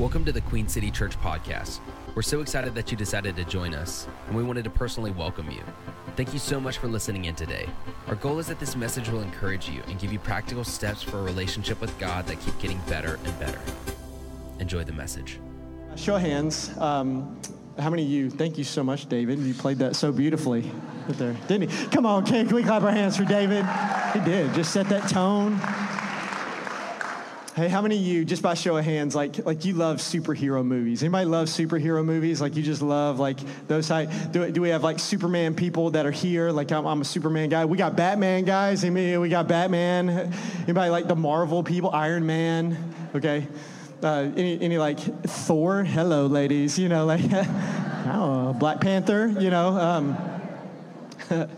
Welcome to the Queen City Church podcast. We're so excited that you decided to join us, and we wanted to personally welcome you. Thank you so much for listening in today. Our goal is that this message will encourage you and give you practical steps for a relationship with God that keep getting better and better. Enjoy the message. Show of hands. Um, how many of you? Thank you so much, David. You played that so beautifully right there, didn't he? Come on, can, can we clap our hands for David? He did. Just set that tone. Hey, how many of you, just by show of hands, like like you love superhero movies? Anybody love superhero movies? Like you just love like those type. Do, do we have like Superman people that are here? Like I'm, I'm a Superman guy. We got Batman guys. Anybody, we got Batman. Anybody like the Marvel people? Iron Man. Okay. Uh, any, any like Thor? Hello, ladies. You know, like oh, Black Panther. You know, um,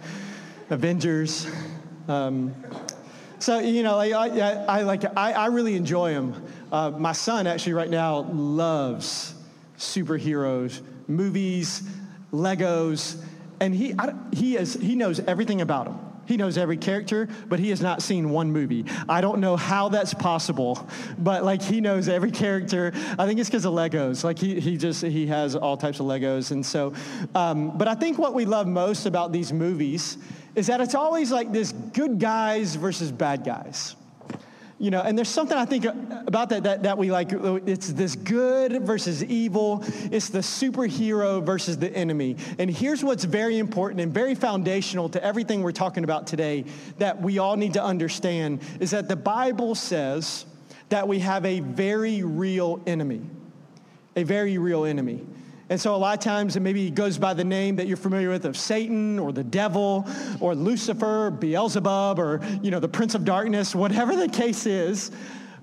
Avengers. Um, so you know, like, I, I, like I, I really enjoy them. Uh, my son actually right now loves superheroes, movies, Legos, and he I, he is he knows everything about them. He knows every character, but he has not seen one movie. I don't know how that's possible, but like he knows every character. I think it's because of Legos. Like he, he just, he has all types of Legos. And so, um, but I think what we love most about these movies is that it's always like this good guys versus bad guys. You know, and there's something I think about that, that that we like. It's this good versus evil. It's the superhero versus the enemy. And here's what's very important and very foundational to everything we're talking about today that we all need to understand is that the Bible says that we have a very real enemy. A very real enemy. And so a lot of times it maybe goes by the name that you're familiar with of Satan or the devil or Lucifer, Beelzebub, or you know, the Prince of Darkness, whatever the case is.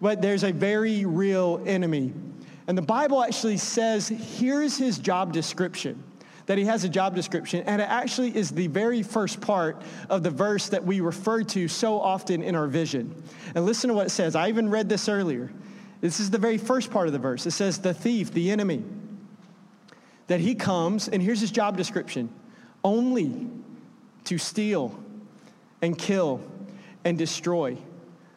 But there's a very real enemy. And the Bible actually says, here's his job description. That he has a job description, and it actually is the very first part of the verse that we refer to so often in our vision. And listen to what it says. I even read this earlier. This is the very first part of the verse. It says, The thief, the enemy, that he comes, and here's his job description only to steal and kill and destroy.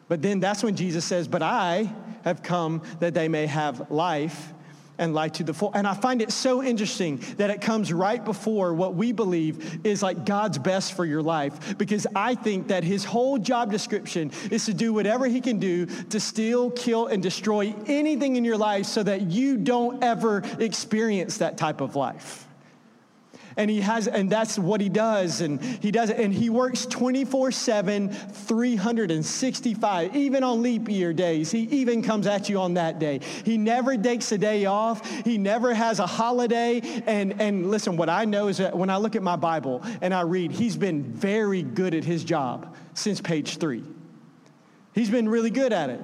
But then that's when Jesus says, But I have come that they may have life and life to the full. And I find it so interesting that it comes right before what we believe is like God's best for your life because I think that his whole job description is to do whatever he can do to steal, kill, and destroy anything in your life so that you don't ever experience that type of life and he has and that's what he does. And he does and he works 24-7 365 even on leap year days. He even comes at you on that day. He never takes a day off. He never has a holiday. And and listen what i know is that when i look at my bible and i read he's been very good at his job since page three. He's been really good at it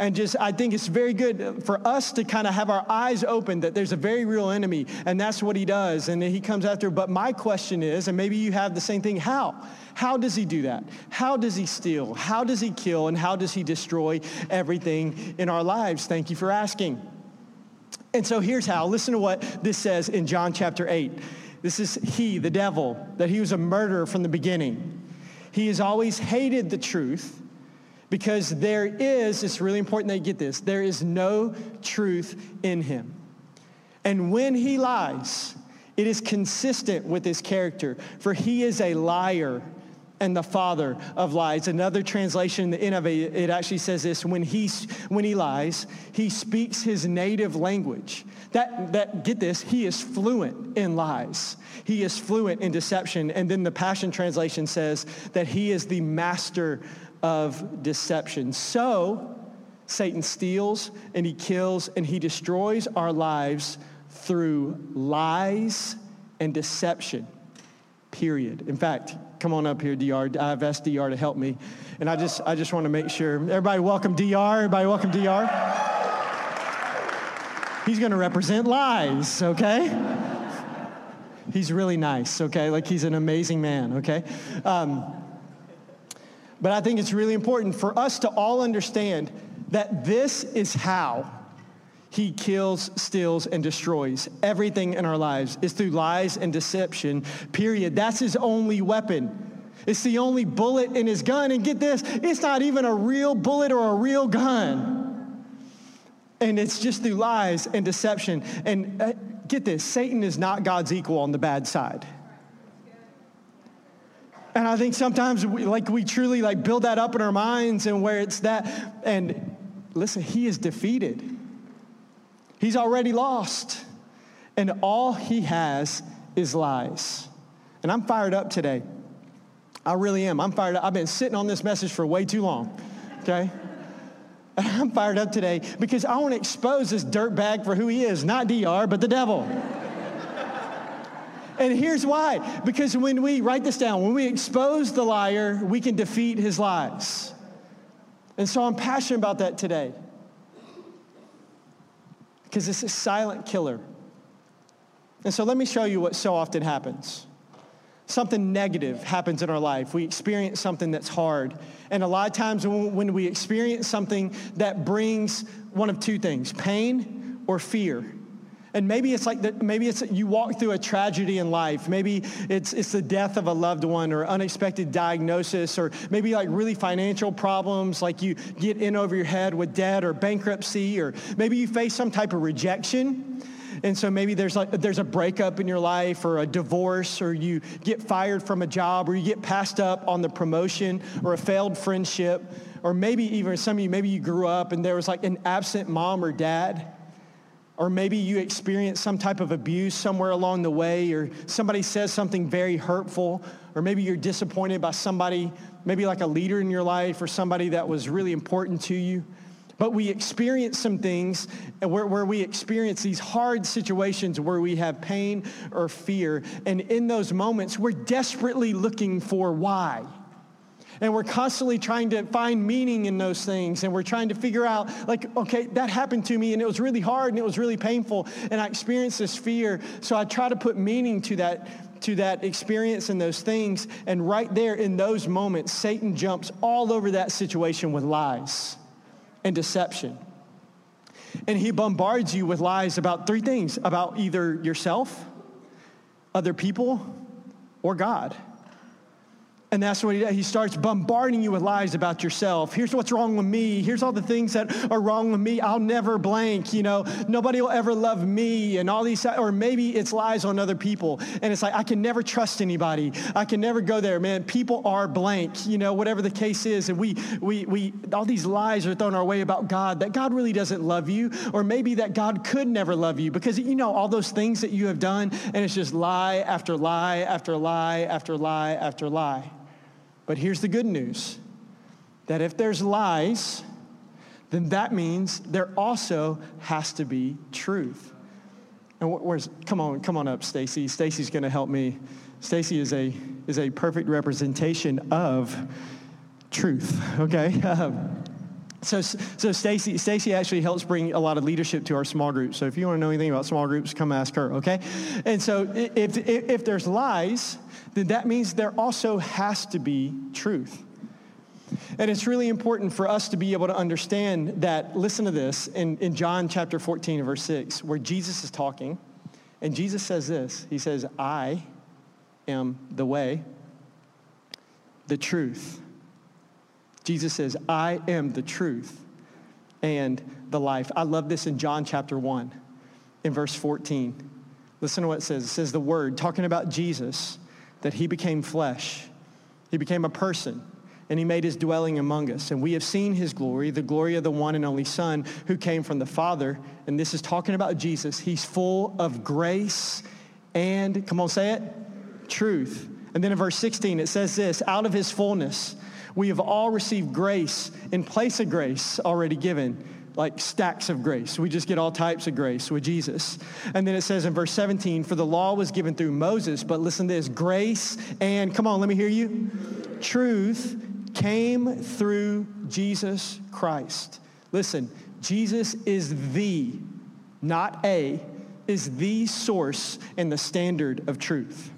and just I think it's very good for us to kind of have our eyes open that there's a very real enemy and that's what he does and he comes after. But my question is and maybe you have the same thing how? How does he do that? How does he steal? How does he kill? And how does he destroy everything in our lives? Thank you for asking. And so here's how. Listen to what this says in John chapter 8 this is he the devil that he was a murderer from the beginning. He has always hated the truth because there is, it's really important that you get this, there is no truth in him. And when he lies, it is consistent with his character, for he is a liar and the father of lies. Another translation in the NIV, it actually says this, when he, when he lies, he speaks his native language. That, that, get this, he is fluent in lies. He is fluent in deception. And then the Passion Translation says that he is the master of deception. So, Satan steals and he kills and he destroys our lives through lies and deception. Period. In fact, come on up here, DR. I've asked DR to help me. And I just, I just want to make sure. Everybody welcome DR. Everybody welcome DR. He's going to represent lies, okay? He's really nice, okay? Like he's an amazing man, okay? Um, but I think it's really important for us to all understand that this is how he kills, steals, and destroys everything in our lives is through lies and deception, period. That's his only weapon. It's the only bullet in his gun. And get this, it's not even a real bullet or a real gun. And it's just through lies and deception. And uh, get this Satan is not God's equal on the bad side. And I think sometimes we, like we truly like build that up in our minds and where it's that and listen, he is defeated. He's already lost. And all he has is lies. And I'm fired up today. I really am. I'm fired up. I've been sitting on this message for way too long. Okay? And I'm fired up today because I want to expose this dirtbag for who he is, not DR, but the devil. And here's why because when we write this down, when we expose the liar, we can defeat his lies. And so I'm passionate about that today. Because it's a silent killer. And so let me show you what so often happens. Something negative happens in our life. We experience something that's hard. And a lot of times when we experience something that brings one of two things pain or fear. And maybe it's like the, maybe it's you walk through a tragedy in life. Maybe it's it's the death of a loved one or unexpected diagnosis or maybe like really financial problems like you get in over your head with debt or bankruptcy or maybe you face some type of rejection. And so maybe there's like there's a breakup in your life or a divorce or you get fired from a job or you get passed up on the promotion or a failed friendship or maybe even some of you maybe you grew up and there was like an absent mom or dad or maybe you experience some type of abuse somewhere along the way, or somebody says something very hurtful, or maybe you're disappointed by somebody, maybe like a leader in your life or somebody that was really important to you. But we experience some things where, where we experience these hard situations where we have pain or fear. And in those moments, we're desperately looking for why. And we're constantly trying to find meaning in those things. And we're trying to figure out, like, okay, that happened to me and it was really hard and it was really painful. And I experienced this fear. So I try to put meaning to that to that experience and those things. And right there in those moments, Satan jumps all over that situation with lies and deception. And he bombards you with lies about three things about either yourself, other people, or God. And that's what he. He starts bombarding you with lies about yourself. Here's what's wrong with me. Here's all the things that are wrong with me. I'll never blank. You know, nobody will ever love me. And all these, or maybe it's lies on other people. And it's like, I can never trust anybody. I can never go there, man. People are blank, you know, whatever the case is. And we, we, we, all these lies are thrown our way about God, that God really doesn't love you. Or maybe that God could never love you because, you know, all those things that you have done. And it's just lie after lie after lie after lie after lie. But here's the good news that if there's lies, then that means there also has to be truth. And where's come on, come on up, Stacy. Stacy's going to help me. Stacy is a is a perfect representation of truth. Okay. Um, So, so Stacy, Stacy actually helps bring a lot of leadership to our small groups. So if you want to know anything about small groups, come ask her, okay? And so if, if, if there's lies, then that means there also has to be truth. And it's really important for us to be able to understand that, listen to this, in, in John chapter 14, verse 6, where Jesus is talking, and Jesus says this He says, I am the way, the truth. Jesus says, I am the truth and the life. I love this in John chapter 1, in verse 14. Listen to what it says. It says, The Word, talking about Jesus that he became flesh. He became a person and he made his dwelling among us. And we have seen his glory, the glory of the one and only Son who came from the Father. And this is talking about Jesus. He's full of grace and, come on, say it, truth. And then in verse 16, it says this out of his fullness, we have all received grace in place of grace already given like stacks of grace. We just get all types of grace with Jesus. And then it says in verse 17, for the law was given through Moses, but listen to this grace and, come on, let me hear you, truth came through Jesus Christ. Listen, Jesus is the, not a, is the source and the standard of truth.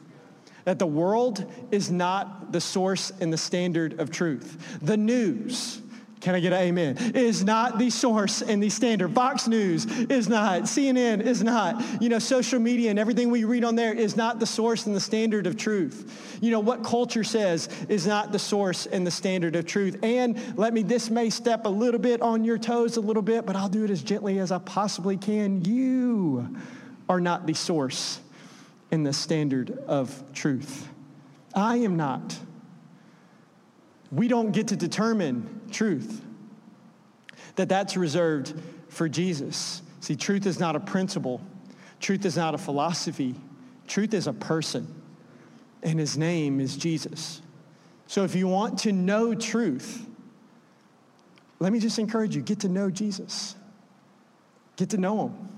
That the world is not the source and the standard of truth. The news, Can I get an amen? Is not the source and the standard. Fox News is not. CNN is not. You know, social media and everything we read on there is not the source and the standard of truth. You know, what culture says is not the source and the standard of truth. And let me, this may step a little bit on your toes a little bit, but I'll do it as gently as I possibly can. You are not the source and the standard of truth. I am not. We don't get to determine truth, that that's reserved for Jesus. See, truth is not a principle, truth is not a philosophy, truth is a person, and his name is Jesus. So if you want to know truth, let me just encourage you get to know Jesus, get to know him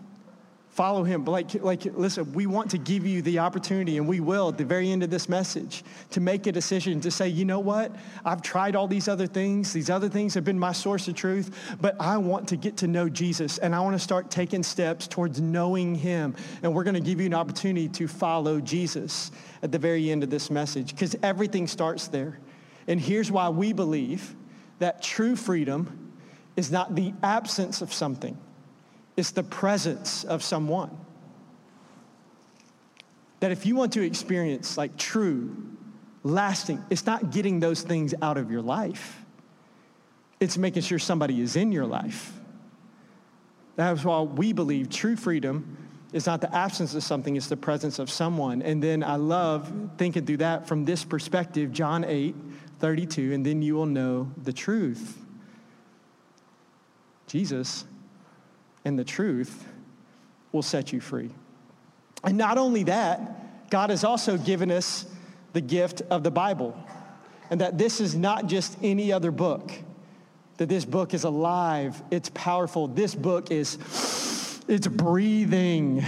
follow him. But Like, like, listen, we want to give you the opportunity, and we will at the very end of this message, to make a decision to say, you know what? I've tried all these other things. These other things have been my source of truth, but I want to get to know Jesus, and I want to start taking steps towards knowing him. And we're going to give you an opportunity to follow Jesus at the very end of this message, because everything starts there. And here's why we believe that true freedom is not the absence of something it's the presence of someone. That if you want to experience like true, lasting, it's not getting those things out of your life, it's making sure somebody is in your life. That's why we believe true freedom is not the absence of something, it's the presence of someone. And then I love thinking through that from this perspective, John 8, 32, and then you will know the truth. Jesus and the truth will set you free. And not only that, God has also given us the gift of the Bible, and that this is not just any other book, that this book is alive, it's powerful. This book is it's breathing.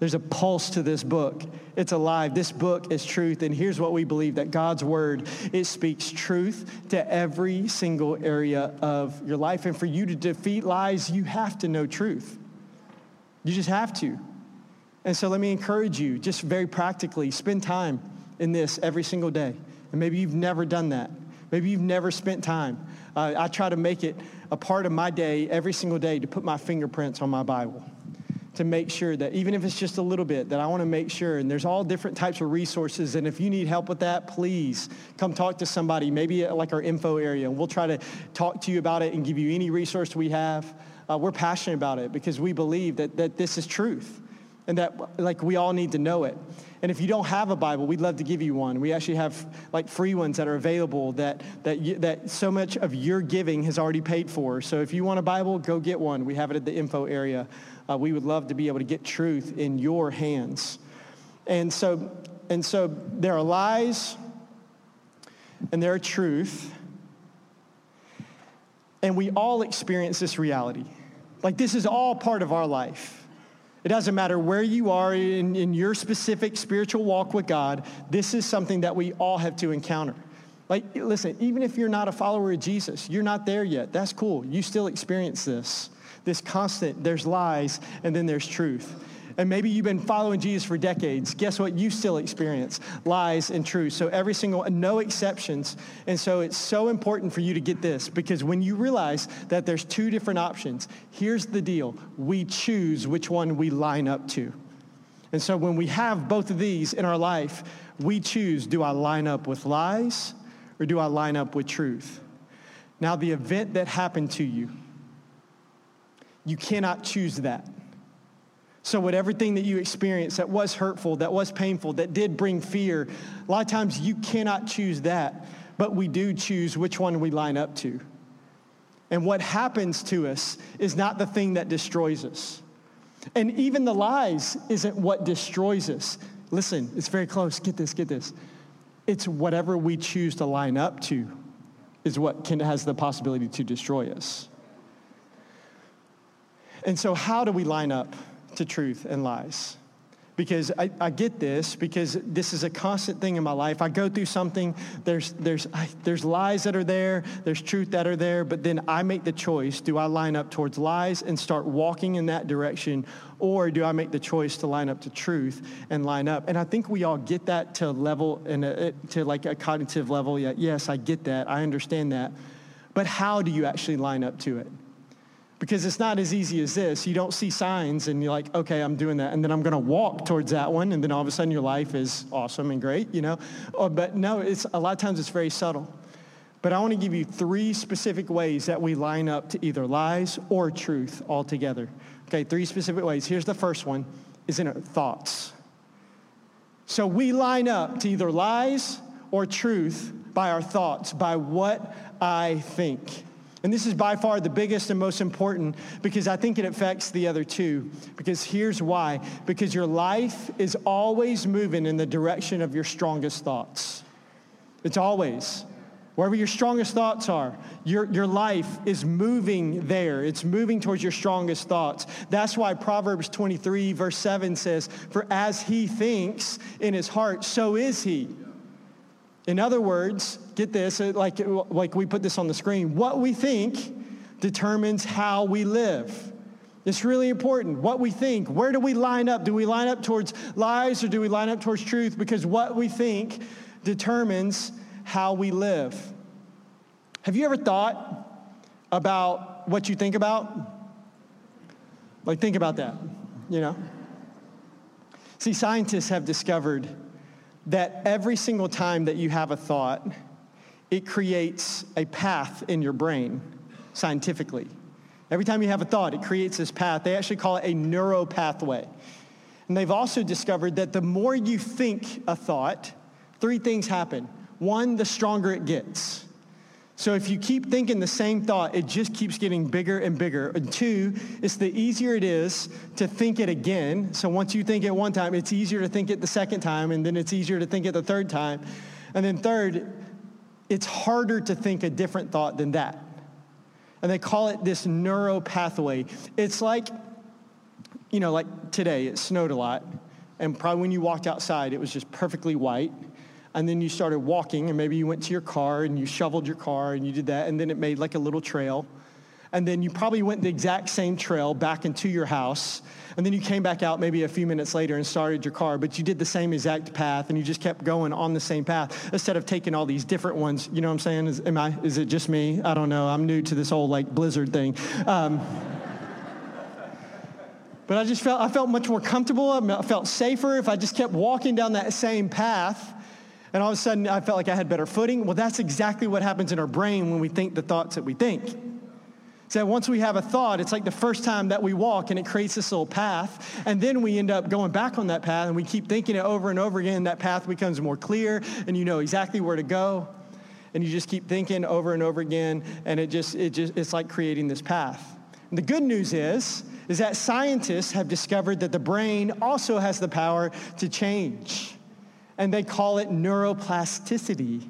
There's a pulse to this book. It's alive. This book is truth. And here's what we believe that God's word, it speaks truth to every single area of your life. And for you to defeat lies, you have to know truth. You just have to. And so let me encourage you, just very practically, spend time in this every single day. And maybe you've never done that. Maybe you've never spent time. Uh, I try to make it a part of my day every single day to put my fingerprints on my Bible to make sure that even if it's just a little bit, that I want to make sure. And there's all different types of resources. And if you need help with that, please come talk to somebody, maybe like our info area, and we'll try to talk to you about it and give you any resource we have. Uh, we're passionate about it because we believe that, that this is truth and that like we all need to know it. And if you don't have a Bible, we'd love to give you one. We actually have like free ones that are available that, that, you, that so much of your giving has already paid for. So if you want a Bible, go get one. We have it at the info area. Uh, we would love to be able to get truth in your hands. And so, and so there are lies and there are truth. And we all experience this reality. Like this is all part of our life. It doesn't matter where you are in, in your specific spiritual walk with God, this is something that we all have to encounter. Like, listen, even if you're not a follower of Jesus, you're not there yet. That's cool. You still experience this. This constant, there's lies and then there's truth. And maybe you've been following Jesus for decades. Guess what? You still experience lies and truth. So every single, no exceptions. And so it's so important for you to get this because when you realize that there's two different options, here's the deal. We choose which one we line up to. And so when we have both of these in our life, we choose, do I line up with lies or do I line up with truth? Now, the event that happened to you, you cannot choose that. So, with everything that you experienced that was hurtful, that was painful, that did bring fear, a lot of times you cannot choose that, but we do choose which one we line up to. And what happens to us is not the thing that destroys us. And even the lies isn't what destroys us. Listen, it's very close. Get this, get this. It's whatever we choose to line up to is what can, has the possibility to destroy us. And so, how do we line up? To truth and lies. Because I, I get this, because this is a constant thing in my life. I go through something, there's, there's, I, there's lies that are there, there's truth that are there, but then I make the choice do I line up towards lies and start walking in that direction, or do I make the choice to line up to truth and line up? And I think we all get that to level, and eh, to like a cognitive level. Yeah, yes, I get that, I understand that. But how do you actually line up to it? Because it's not as easy as this. You don't see signs and you're like, okay, I'm doing that. And then I'm going to walk towards that one. And then all of a sudden your life is awesome and great, you know? Or, but no, it's, a lot of times it's very subtle. But I want to give you three specific ways that we line up to either lies or truth altogether. Okay, three specific ways. Here's the first one is in our thoughts. So we line up to either lies or truth by our thoughts, by what I think. And this is by far the biggest and most important because I think it affects the other two. Because here's why because your life is always moving in the direction of your strongest thoughts. It's always. Wherever your strongest thoughts are, your, your life is moving there. It's moving towards your strongest thoughts. That's why Proverbs 23, verse 7 says, For as he thinks in his heart, so is he. In other words, get this, uh, like, like we put this on the screen, what we think determines how we live. It's really important. What we think, where do we line up? Do we line up towards lies or do we line up towards truth? Because what we think determines how we live. Have you ever thought about what you think about? Like, think about that, you know? See, scientists have discovered that every single time that you have a thought, it creates a path in your brain scientifically. Every time you have a thought, it creates this path. They actually call it a neuropathway. And they've also discovered that the more you think a thought, three things happen. One, the stronger it gets. So if you keep thinking the same thought, it just keeps getting bigger and bigger. And two, it's the easier it is to think it again. So once you think it one time, it's easier to think it the second time, and then it's easier to think it the third time. And then third, it's harder to think a different thought than that. And they call it this neuro pathway. It's like, you know, like today, it snowed a lot. And probably when you walked outside, it was just perfectly white and then you started walking, and maybe you went to your car and you shoveled your car and you did that, and then it made like a little trail. And then you probably went the exact same trail back into your house. And then you came back out maybe a few minutes later and started your car, but you did the same exact path and you just kept going on the same path instead of taking all these different ones. You know what I'm saying? Is, am I, is it just me? I don't know. I'm new to this whole like blizzard thing. Um, but I just felt, I felt much more comfortable. I felt safer if I just kept walking down that same path and all of a sudden, I felt like I had better footing. Well, that's exactly what happens in our brain when we think the thoughts that we think. So once we have a thought, it's like the first time that we walk and it creates this little path. And then we end up going back on that path and we keep thinking it over and over again. That path becomes more clear and you know exactly where to go. And you just keep thinking over and over again. And it just, it just, it's like creating this path. And the good news is, is that scientists have discovered that the brain also has the power to change and they call it neuroplasticity.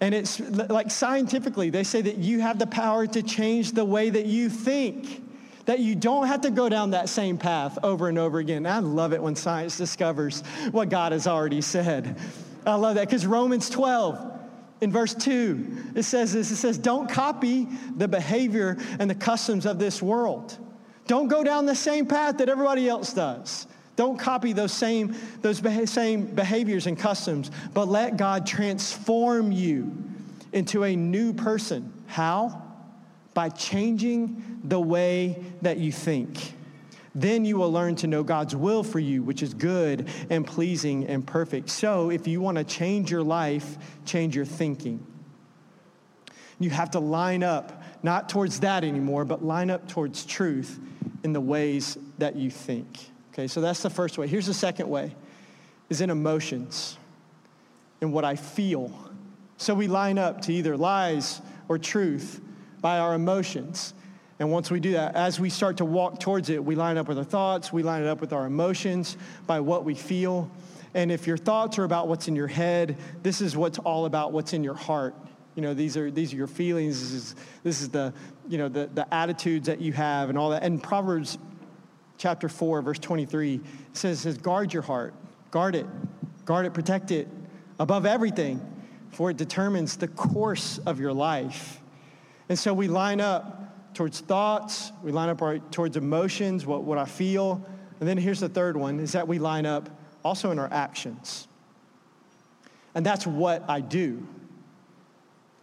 And it's like scientifically, they say that you have the power to change the way that you think, that you don't have to go down that same path over and over again. I love it when science discovers what God has already said. I love that because Romans 12, in verse 2, it says this it says, Don't copy the behavior and the customs of this world. Don't go down the same path that everybody else does. Don't copy those same, those same behaviors and customs, but let God transform you into a new person. How? By changing the way that you think. Then you will learn to know God's will for you, which is good and pleasing and perfect. So, if you want to change your life, change your thinking. You have to line up, not towards that anymore, but line up towards truth in the ways that you think. Okay, so that's the first way. Here's the second way is in emotions, in what I feel. So we line up to either lies or truth by our emotions. And once we do that, as we start to walk towards it, we line up with our thoughts, we line it up with our emotions by what we feel. And if your thoughts are about what's in your head, this is what's all about what's in your heart. You know, these are these are your feelings. This is this is the you know the, the attitudes that you have and all that. And Proverbs chapter 4, verse 23, says, says, guard your heart, guard it, guard it, protect it above everything, for it determines the course of your life. And so we line up towards thoughts, we line up our, towards emotions, what, what I feel. And then here's the third one is that we line up also in our actions. And that's what I do.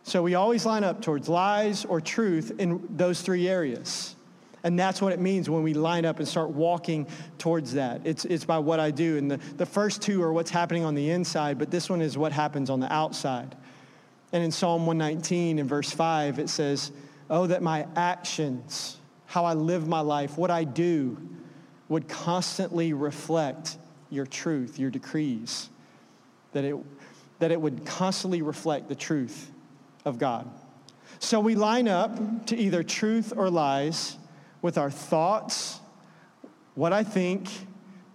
So we always line up towards lies or truth in those three areas. And that's what it means when we line up and start walking towards that. It's, it's by what I do. And the, the first two are what's happening on the inside, but this one is what happens on the outside. And in Psalm 119, in verse 5, it says, Oh, that my actions, how I live my life, what I do, would constantly reflect your truth, your decrees. That it, that it would constantly reflect the truth of God. So we line up to either truth or lies with our thoughts, what I think,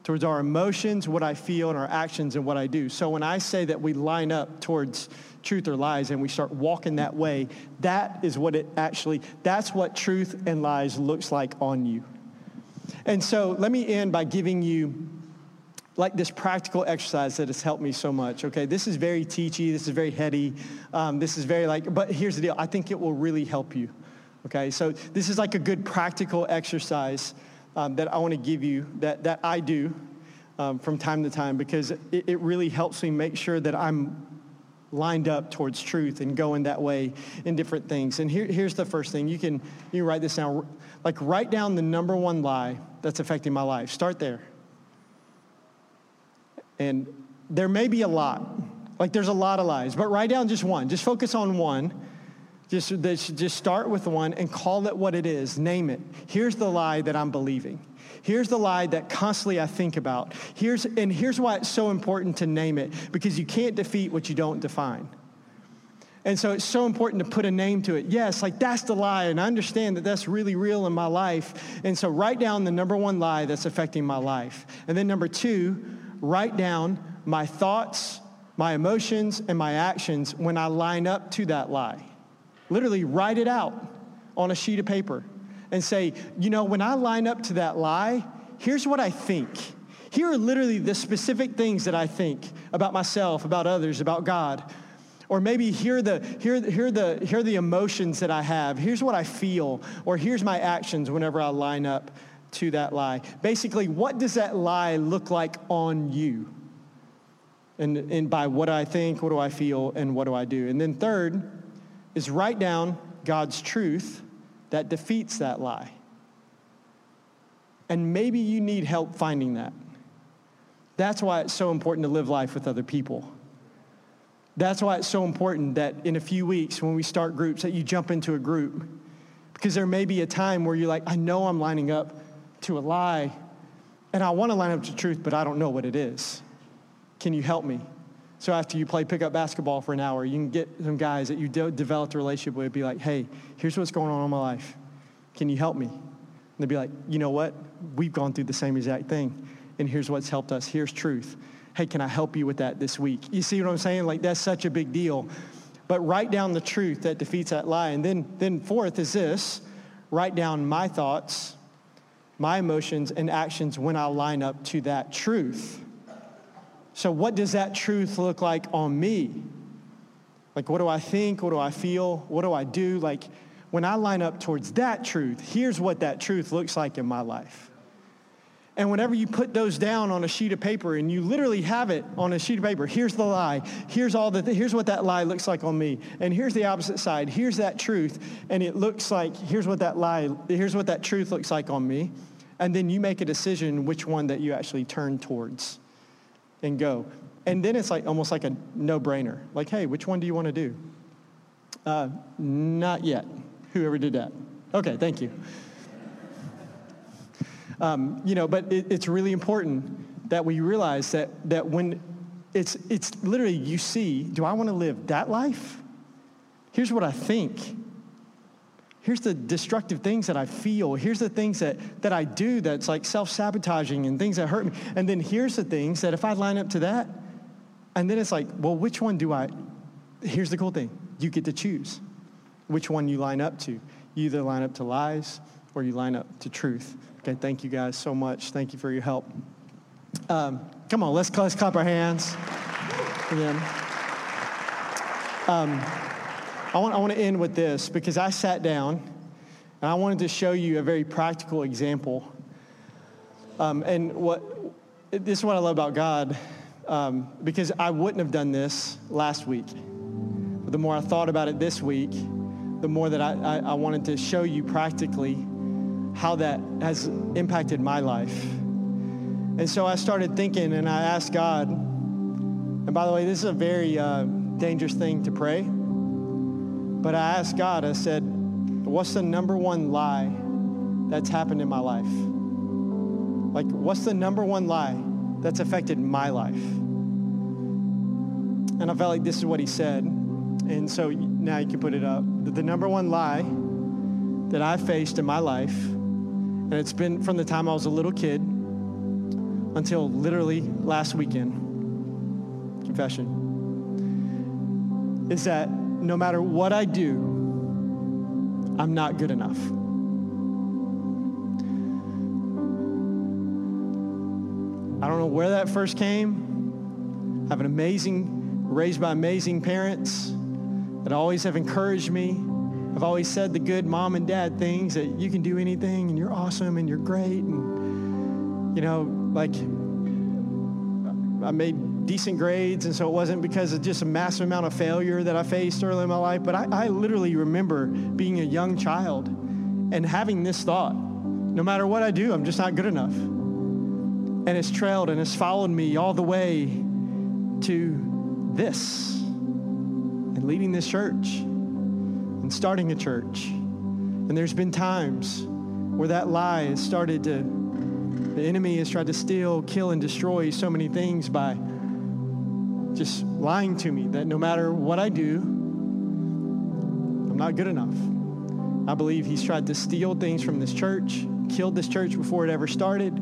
towards our emotions, what I feel, and our actions and what I do. So when I say that we line up towards truth or lies and we start walking that way, that is what it actually, that's what truth and lies looks like on you. And so let me end by giving you like this practical exercise that has helped me so much. Okay, this is very teachy, this is very heady, um, this is very like, but here's the deal I think it will really help you. Okay, so this is like a good practical exercise um, that I want to give you that, that I do um, from time to time because it, it really helps me make sure that I'm lined up towards truth and going that way in different things. And here, here's the first thing you can, you can write this down. Like, write down the number one lie that's affecting my life. Start there. And there may be a lot. Like, there's a lot of lies, but write down just one. Just focus on one just, just start with one and call it what it is. Name it. Here's the lie that I'm believing. Here's the lie that constantly I think about. Here's, and here's why it's so important to name it because you can't defeat what you don't define. And so it's so important to put a name to it. Yes, like that's the lie, and I understand that that's really real in my life. And so write down the number one lie that's affecting my life. And then number two, write down my thoughts, my emotions, and my actions when I line up to that lie. Literally, write it out on a sheet of paper and say, you know, when I line up to that lie, here's what I think. Here are literally the specific things that I think about myself, about others, about God. Or maybe here are the, here, here, the, here the emotions that I have. Here's what I feel. Or here's my actions whenever I line up to that lie. Basically, what does that lie look like on you? And, and by what I think, what do I feel, and what do I do? And then third, is write down God's truth that defeats that lie. And maybe you need help finding that. That's why it's so important to live life with other people. That's why it's so important that in a few weeks when we start groups that you jump into a group because there may be a time where you're like I know I'm lining up to a lie and I want to line up to truth but I don't know what it is. Can you help me? So after you play pickup basketball for an hour, you can get some guys that you de- developed a relationship with, be like, hey, here's what's going on in my life. Can you help me? And they'd be like, you know what? We've gone through the same exact thing. And here's what's helped us. Here's truth. Hey, can I help you with that this week? You see what I'm saying? Like, that's such a big deal. But write down the truth that defeats that lie. And then, then fourth is this write down my thoughts, my emotions, and actions when I line up to that truth. So, what does that truth look like on me? Like, what do I think? What do I feel? What do I do? Like, when I line up towards that truth, here's what that truth looks like in my life. And whenever you put those down on a sheet of paper and you literally have it on a sheet of paper, here's the lie. Here's all the th- here's what that lie looks like on me. And here's the opposite side. Here's that truth and it looks like here's what that lie here's what that truth looks like on me. And then you make a decision which one that you actually turn towards and go. And then it's like almost like a no-brainer. Like, hey, which one do you want to do? Uh, not yet. Whoever did that. Okay, thank you. Um, you know, but it, it's really important that we realize that that when it's it's literally you see, do I want to live that life? Here's what I think. Here's the destructive things that I feel. Here's the things that, that I do that's like self sabotaging and things that hurt me. And then here's the things that if I line up to that, and then it's like, well, which one do I? Here's the cool thing you get to choose which one you line up to. You either line up to lies or you line up to truth. Okay, thank you guys so much. Thank you for your help. Um, come on, let's, let's clap our hands for them. Um, I want, I want to end with this because I sat down and I wanted to show you a very practical example. Um, and what this is what I love about God um, because I wouldn't have done this last week. But the more I thought about it this week, the more that I, I, I wanted to show you practically how that has impacted my life. And so I started thinking and I asked God, and by the way, this is a very uh, dangerous thing to pray, but I asked God, I said, what's the number one lie that's happened in my life? Like, what's the number one lie that's affected my life? And I felt like this is what he said. And so now you can put it up. The number one lie that I faced in my life, and it's been from the time I was a little kid until literally last weekend, confession, is that no matter what I do, I'm not good enough. I don't know where that first came. I have an amazing, raised by amazing parents that always have encouraged me. I've always said the good mom and dad things that you can do anything and you're awesome and you're great. And, you know, like I made decent grades, and so it wasn't because of just a massive amount of failure that I faced early in my life, but I, I literally remember being a young child and having this thought no matter what I do, I'm just not good enough. And it's trailed and it's followed me all the way to this and leading this church and starting a church. And there's been times where that lie has started to the enemy has tried to steal, kill, and destroy so many things by just lying to me that no matter what I do, I'm not good enough. I believe he's tried to steal things from this church, killed this church before it ever started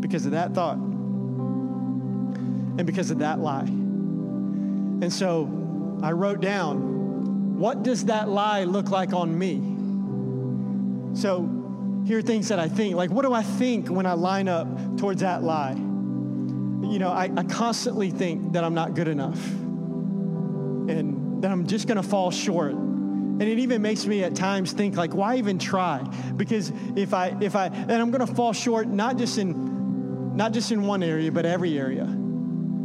because of that thought and because of that lie. And so I wrote down, what does that lie look like on me? So here are things that I think. Like, what do I think when I line up towards that lie? You know, I, I constantly think that I'm not good enough and that I'm just going to fall short. And it even makes me at times think like, why even try? Because if I, if I, and I'm going to fall short, not just in, not just in one area, but every area.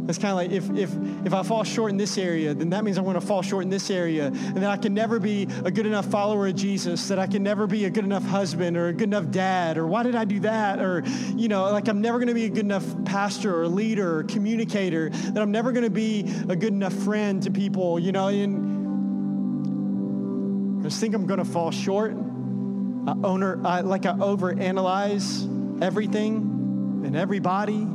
It's kind of like if, if, if I fall short in this area, then that means I'm going to fall short in this area. And that I can never be a good enough follower of Jesus, that I can never be a good enough husband or a good enough dad, or why did I do that? Or, you know, like I'm never going to be a good enough pastor or leader or communicator, that I'm never going to be a good enough friend to people, you know. And I just think I'm going to fall short. I owner, I, like I overanalyze everything and everybody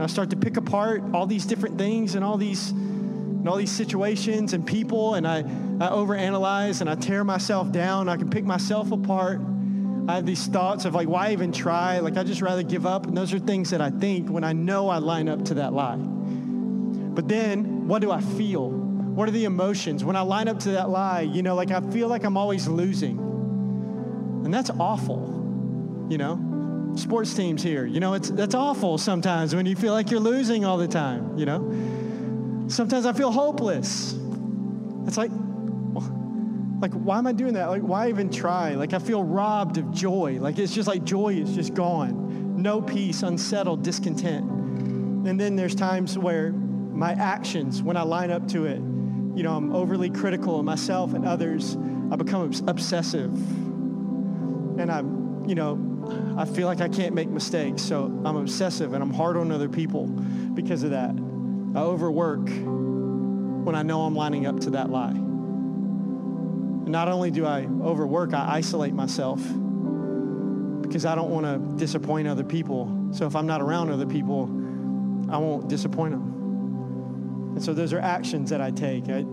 and I start to pick apart all these different things and all these and all these situations and people and I, I overanalyze and I tear myself down. I can pick myself apart. I have these thoughts of like, why even try? Like, I just rather give up. And those are things that I think when I know I line up to that lie. But then, what do I feel? What are the emotions? When I line up to that lie, you know, like I feel like I'm always losing. And that's awful, you know? Sports teams here. You know, it's that's awful sometimes when you feel like you're losing all the time, you know? Sometimes I feel hopeless. It's like like why am I doing that? Like why even try? Like I feel robbed of joy. Like it's just like joy is just gone. No peace, unsettled, discontent. And then there's times where my actions when I line up to it, you know, I'm overly critical of myself and others. I become obsessive. And I'm, you know, I feel like I can't make mistakes, so I'm obsessive and I'm hard on other people because of that. I overwork when I know I'm lining up to that lie. And not only do I overwork, I isolate myself because I don't want to disappoint other people. So if I'm not around other people, I won't disappoint them. And so those are actions that I take. I,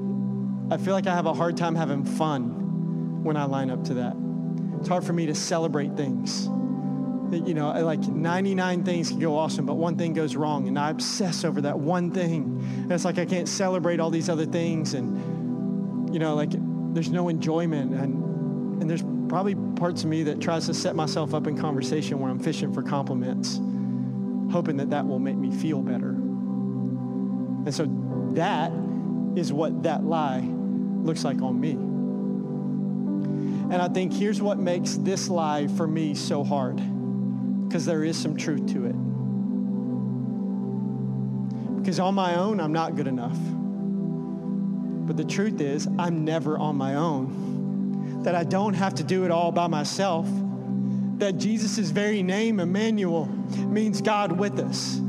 I feel like I have a hard time having fun when I line up to that. It's hard for me to celebrate things you know, like 99 things can go awesome, but one thing goes wrong, and I obsess over that one thing. And it's like I can't celebrate all these other things, and you know, like there's no enjoyment, and and there's probably parts of me that tries to set myself up in conversation where I'm fishing for compliments, hoping that that will make me feel better. And so that is what that lie looks like on me. And I think here's what makes this lie for me so hard because there is some truth to it. Because on my own, I'm not good enough. But the truth is, I'm never on my own. That I don't have to do it all by myself. That Jesus' very name, Emmanuel, means God with us.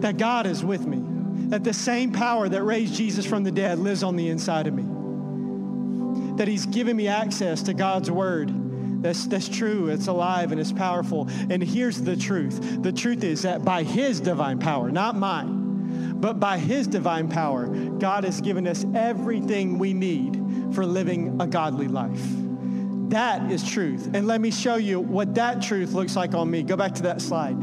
That God is with me. That the same power that raised Jesus from the dead lives on the inside of me. That He's given me access to God's Word that's, that's true. It's alive and it's powerful. And here's the truth the truth is that by His divine power, not mine, but by His divine power, God has given us everything we need for living a godly life. That is truth. And let me show you what that truth looks like on me. Go back to that slide.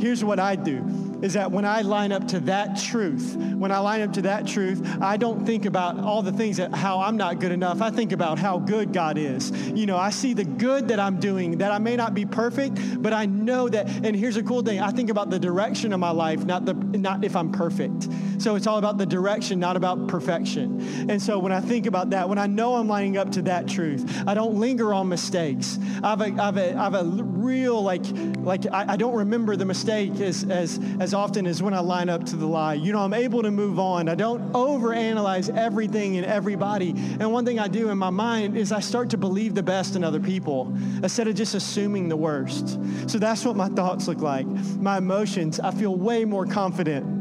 Here's what I do is that when I line up to that truth, when I line up to that truth, I don't think about all the things that how I'm not good enough. I think about how good God is. You know, I see the good that I'm doing, that I may not be perfect, but I know that, and here's a cool thing, I think about the direction of my life, not the not if I'm perfect. So it's all about the direction, not about perfection. And so when I think about that, when I know I'm lining up to that truth, I don't linger on mistakes. I have a, I have a, I have a real, like, like I, I don't remember the mistake as, as, as often as when I line up to the lie. You know, I'm able to move on. I don't overanalyze everything and everybody. And one thing I do in my mind is I start to believe the best in other people instead of just assuming the worst. So that's what my thoughts look like. My emotions, I feel way more confident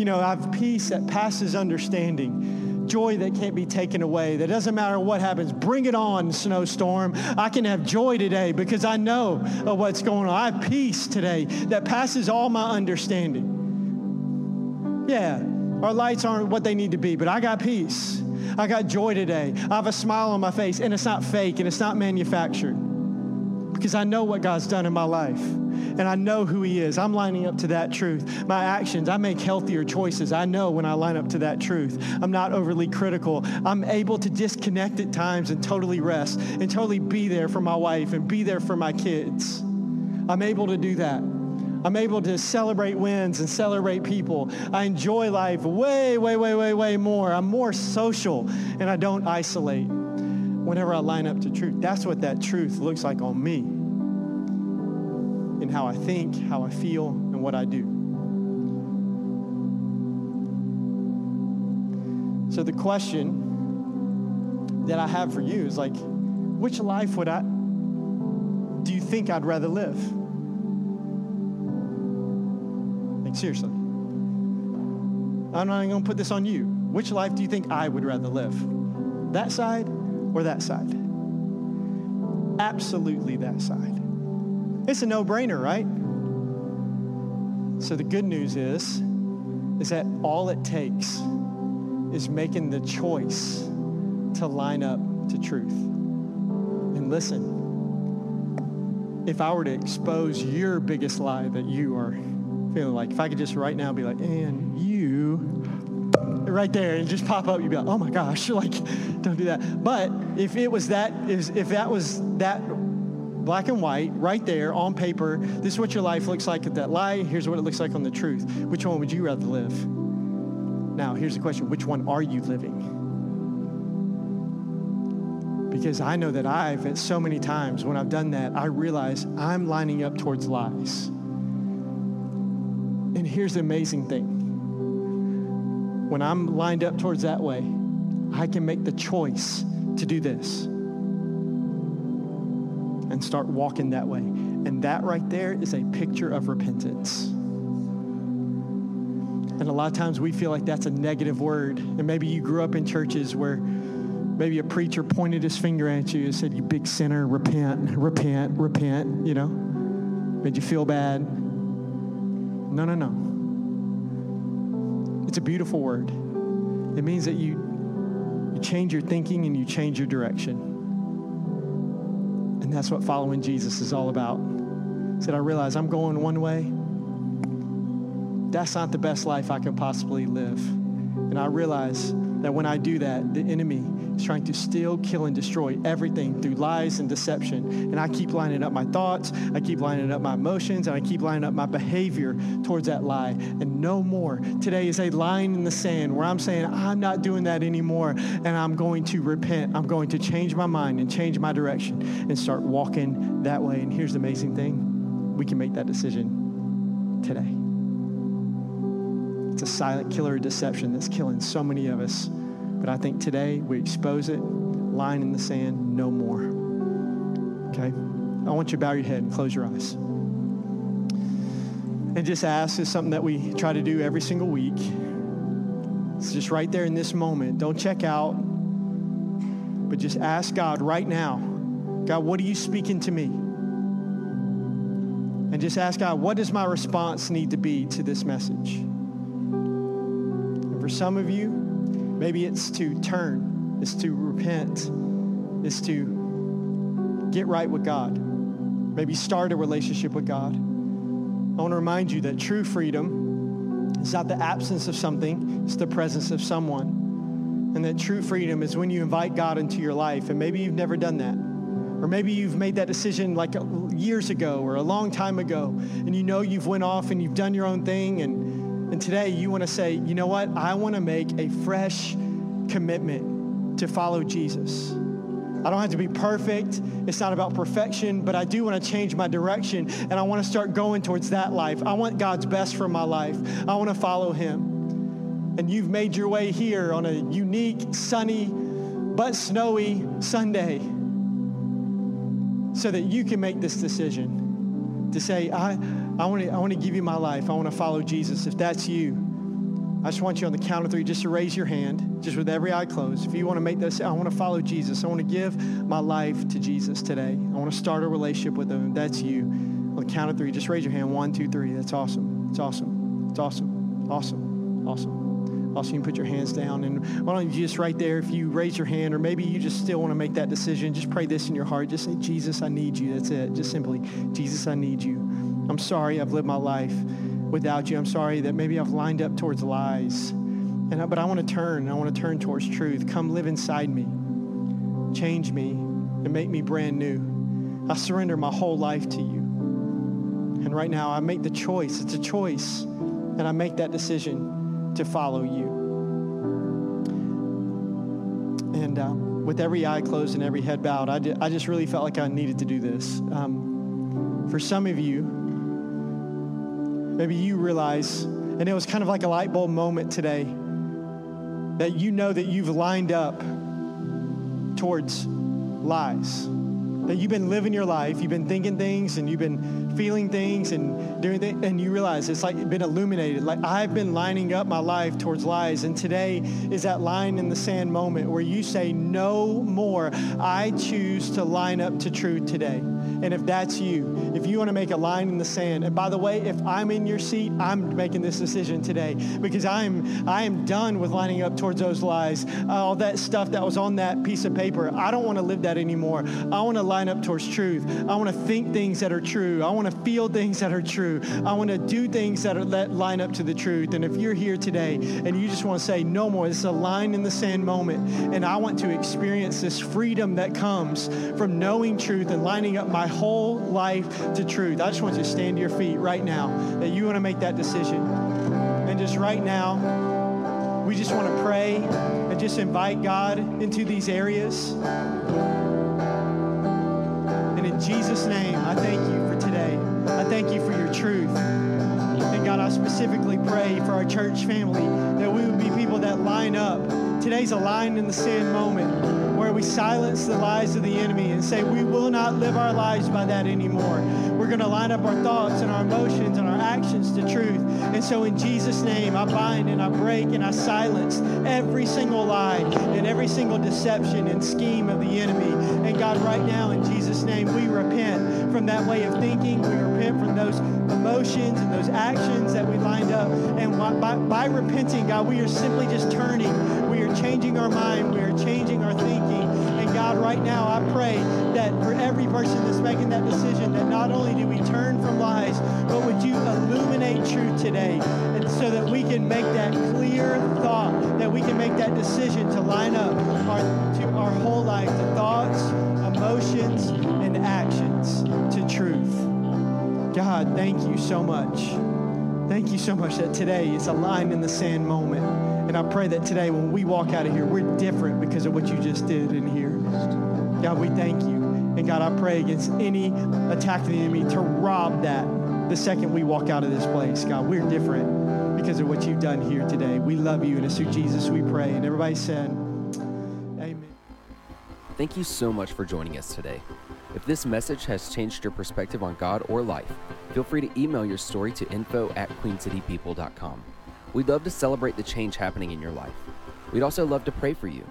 you know, I have peace that passes understanding, joy that can't be taken away, that doesn't matter what happens. Bring it on, snowstorm. I can have joy today because I know what's going on. I have peace today that passes all my understanding. Yeah, our lights aren't what they need to be, but I got peace. I got joy today. I have a smile on my face, and it's not fake and it's not manufactured because I know what God's done in my life and I know who He is. I'm lining up to that truth. My actions, I make healthier choices. I know when I line up to that truth. I'm not overly critical. I'm able to disconnect at times and totally rest and totally be there for my wife and be there for my kids. I'm able to do that. I'm able to celebrate wins and celebrate people. I enjoy life way, way, way, way, way more. I'm more social and I don't isolate whenever I line up to truth. That's what that truth looks like on me in how I think, how I feel, and what I do. So the question that I have for you is like, which life would I do you think I'd rather live? Like seriously. I'm not even gonna put this on you. Which life do you think I would rather live? That side or that side? Absolutely that side. It's a no-brainer, right? So the good news is is that all it takes is making the choice to line up to truth. And listen, if I were to expose your biggest lie that you are feeling like, if I could just right now be like, and you, right there, and just pop up, you'd be like, oh my gosh, like, don't do that. But if it was that, if that was that black and white, right there on paper. This is what your life looks like at that lie. Here's what it looks like on the truth. Which one would you rather live? Now, here's the question which one are you living? Because I know that I've, at so many times when I've done that, I realize I'm lining up towards lies. And here's the amazing thing when I'm lined up towards that way, I can make the choice to do this and start walking that way. And that right there is a picture of repentance. And a lot of times we feel like that's a negative word. And maybe you grew up in churches where maybe a preacher pointed his finger at you and said, You big sinner, repent, repent, repent, you know? Made you feel bad. No, no, no. It's a beautiful word. It means that you, you change your thinking and you change your direction. And that's what following Jesus is all about. Said, I realize I'm going one way. That's not the best life I can possibly live. And I realize that when I do that, the enemy is trying to steal, kill, and destroy everything through lies and deception. And I keep lining up my thoughts, I keep lining up my emotions, and I keep lining up my behavior towards that lie. And no more. Today is a line in the sand where I'm saying, I'm not doing that anymore, and I'm going to repent. I'm going to change my mind and change my direction and start walking that way. And here's the amazing thing we can make that decision today. It's a silent killer of deception that's killing so many of us But I think today we expose it, line in the sand, no more. Okay? I want you to bow your head and close your eyes. And just ask is something that we try to do every single week. It's just right there in this moment. Don't check out, but just ask God right now God, what are you speaking to me? And just ask God, what does my response need to be to this message? Some of you, maybe it's to turn, it's to repent, it's to get right with God, maybe start a relationship with God. I want to remind you that true freedom is not the absence of something, it's the presence of someone. And that true freedom is when you invite God into your life. And maybe you've never done that. Or maybe you've made that decision like uh, years ago or a long time ago, and you know you've went off and you've done your own thing, and, and today you want to say, you know what? I want to make a fresh commitment to follow Jesus. I don't have to be perfect. It's not about perfection, but I do want to change my direction and I want to start going towards that life. I want God's best for my life. I want to follow Him. And you've made your way here on a unique, sunny, but snowy Sunday so that you can make this decision to say, I, I, want to, I want to give you my life. I want to follow Jesus. If that's you, I just want you on the count of three just to raise your hand, just with every eye closed. If you want to make this, I want to follow Jesus. I want to give my life to Jesus today. I want to start a relationship with him. If that's you. On the count of three, just raise your hand. One, two, three. That's awesome. It's awesome. It's awesome. Awesome. Awesome. Also, you can put your hands down. And why don't you just right there, if you raise your hand, or maybe you just still want to make that decision, just pray this in your heart. Just say, Jesus, I need you. That's it. Just simply, Jesus, I need you. I'm sorry I've lived my life without you. I'm sorry that maybe I've lined up towards lies. And I, but I want to turn. I want to turn towards truth. Come live inside me. Change me and make me brand new. I surrender my whole life to you. And right now, I make the choice. It's a choice. And I make that decision to follow you. And um, with every eye closed and every head bowed, I, I just really felt like I needed to do this. Um, for some of you, maybe you realize, and it was kind of like a light bulb moment today, that you know that you've lined up towards lies that you've been living your life, you've been thinking things and you've been feeling things and doing things, and you realize it's like been illuminated. Like I've been lining up my life towards lies, and today is that line in the sand moment where you say, No more. I choose to line up to truth today. And if that's you, if you want to make a line in the sand, and by the way, if I'm in your seat, I'm making this decision today because I'm I am done with lining up towards those lies, uh, all that stuff that was on that piece of paper. I don't want to live that anymore. I want to line up towards truth. I want to think things that are true. I want to feel things that are true. I want to do things that are that line up to the truth. And if you're here today and you just want to say no more, it's a line in the sand moment, and I want to experience this freedom that comes from knowing truth and lining up my whole life to truth. I just want you to stand to your feet right now that you want to make that decision. And just right now, we just want to pray and just invite God into these areas. And in Jesus' name, I thank you for today. I thank you for your truth. And God, I specifically pray for our church family that we would be people that line up. Today's a line in the sand moment we silence the lies of the enemy and say, we will not live our lives by that anymore. We're going to line up our thoughts and our emotions and our actions to truth. And so, in Jesus' name, I bind and I break and I silence every single lie and every single deception and scheme of the enemy. And God, right now, in Jesus' name, we repent from that way of thinking. We repent from those emotions and those actions that we lined up. And by, by repenting, God, we are simply just turning. We are changing our mind. We are changing our thinking. God, right now, I pray that for every person that's making that decision, that not only do we turn from lies, but would you illuminate truth today, and so that we can make that clear thought, that we can make that decision to line up our, to our whole life, to thoughts, emotions, and actions, to truth. God, thank you so much. Thank you so much that today is a line in the sand moment. And I pray that today when we walk out of here, we're different because of what you just did in here. God, we thank you. And God, I pray against any attack of the enemy to rob that the second we walk out of this place. God, we're different because of what you've done here today. We love you. And it's through Jesus we pray. And everybody said, Amen. Thank you so much for joining us today. If this message has changed your perspective on God or life, feel free to email your story to info at queencitypeople.com. We'd love to celebrate the change happening in your life. We'd also love to pray for you.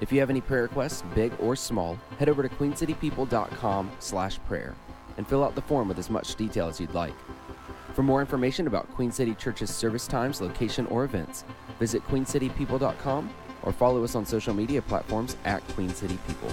If you have any prayer requests, big or small, head over to queencitypeople.com slash prayer and fill out the form with as much detail as you'd like. For more information about Queen City Church's service times, location, or events, visit queencitypeople.com or follow us on social media platforms at Queen City People.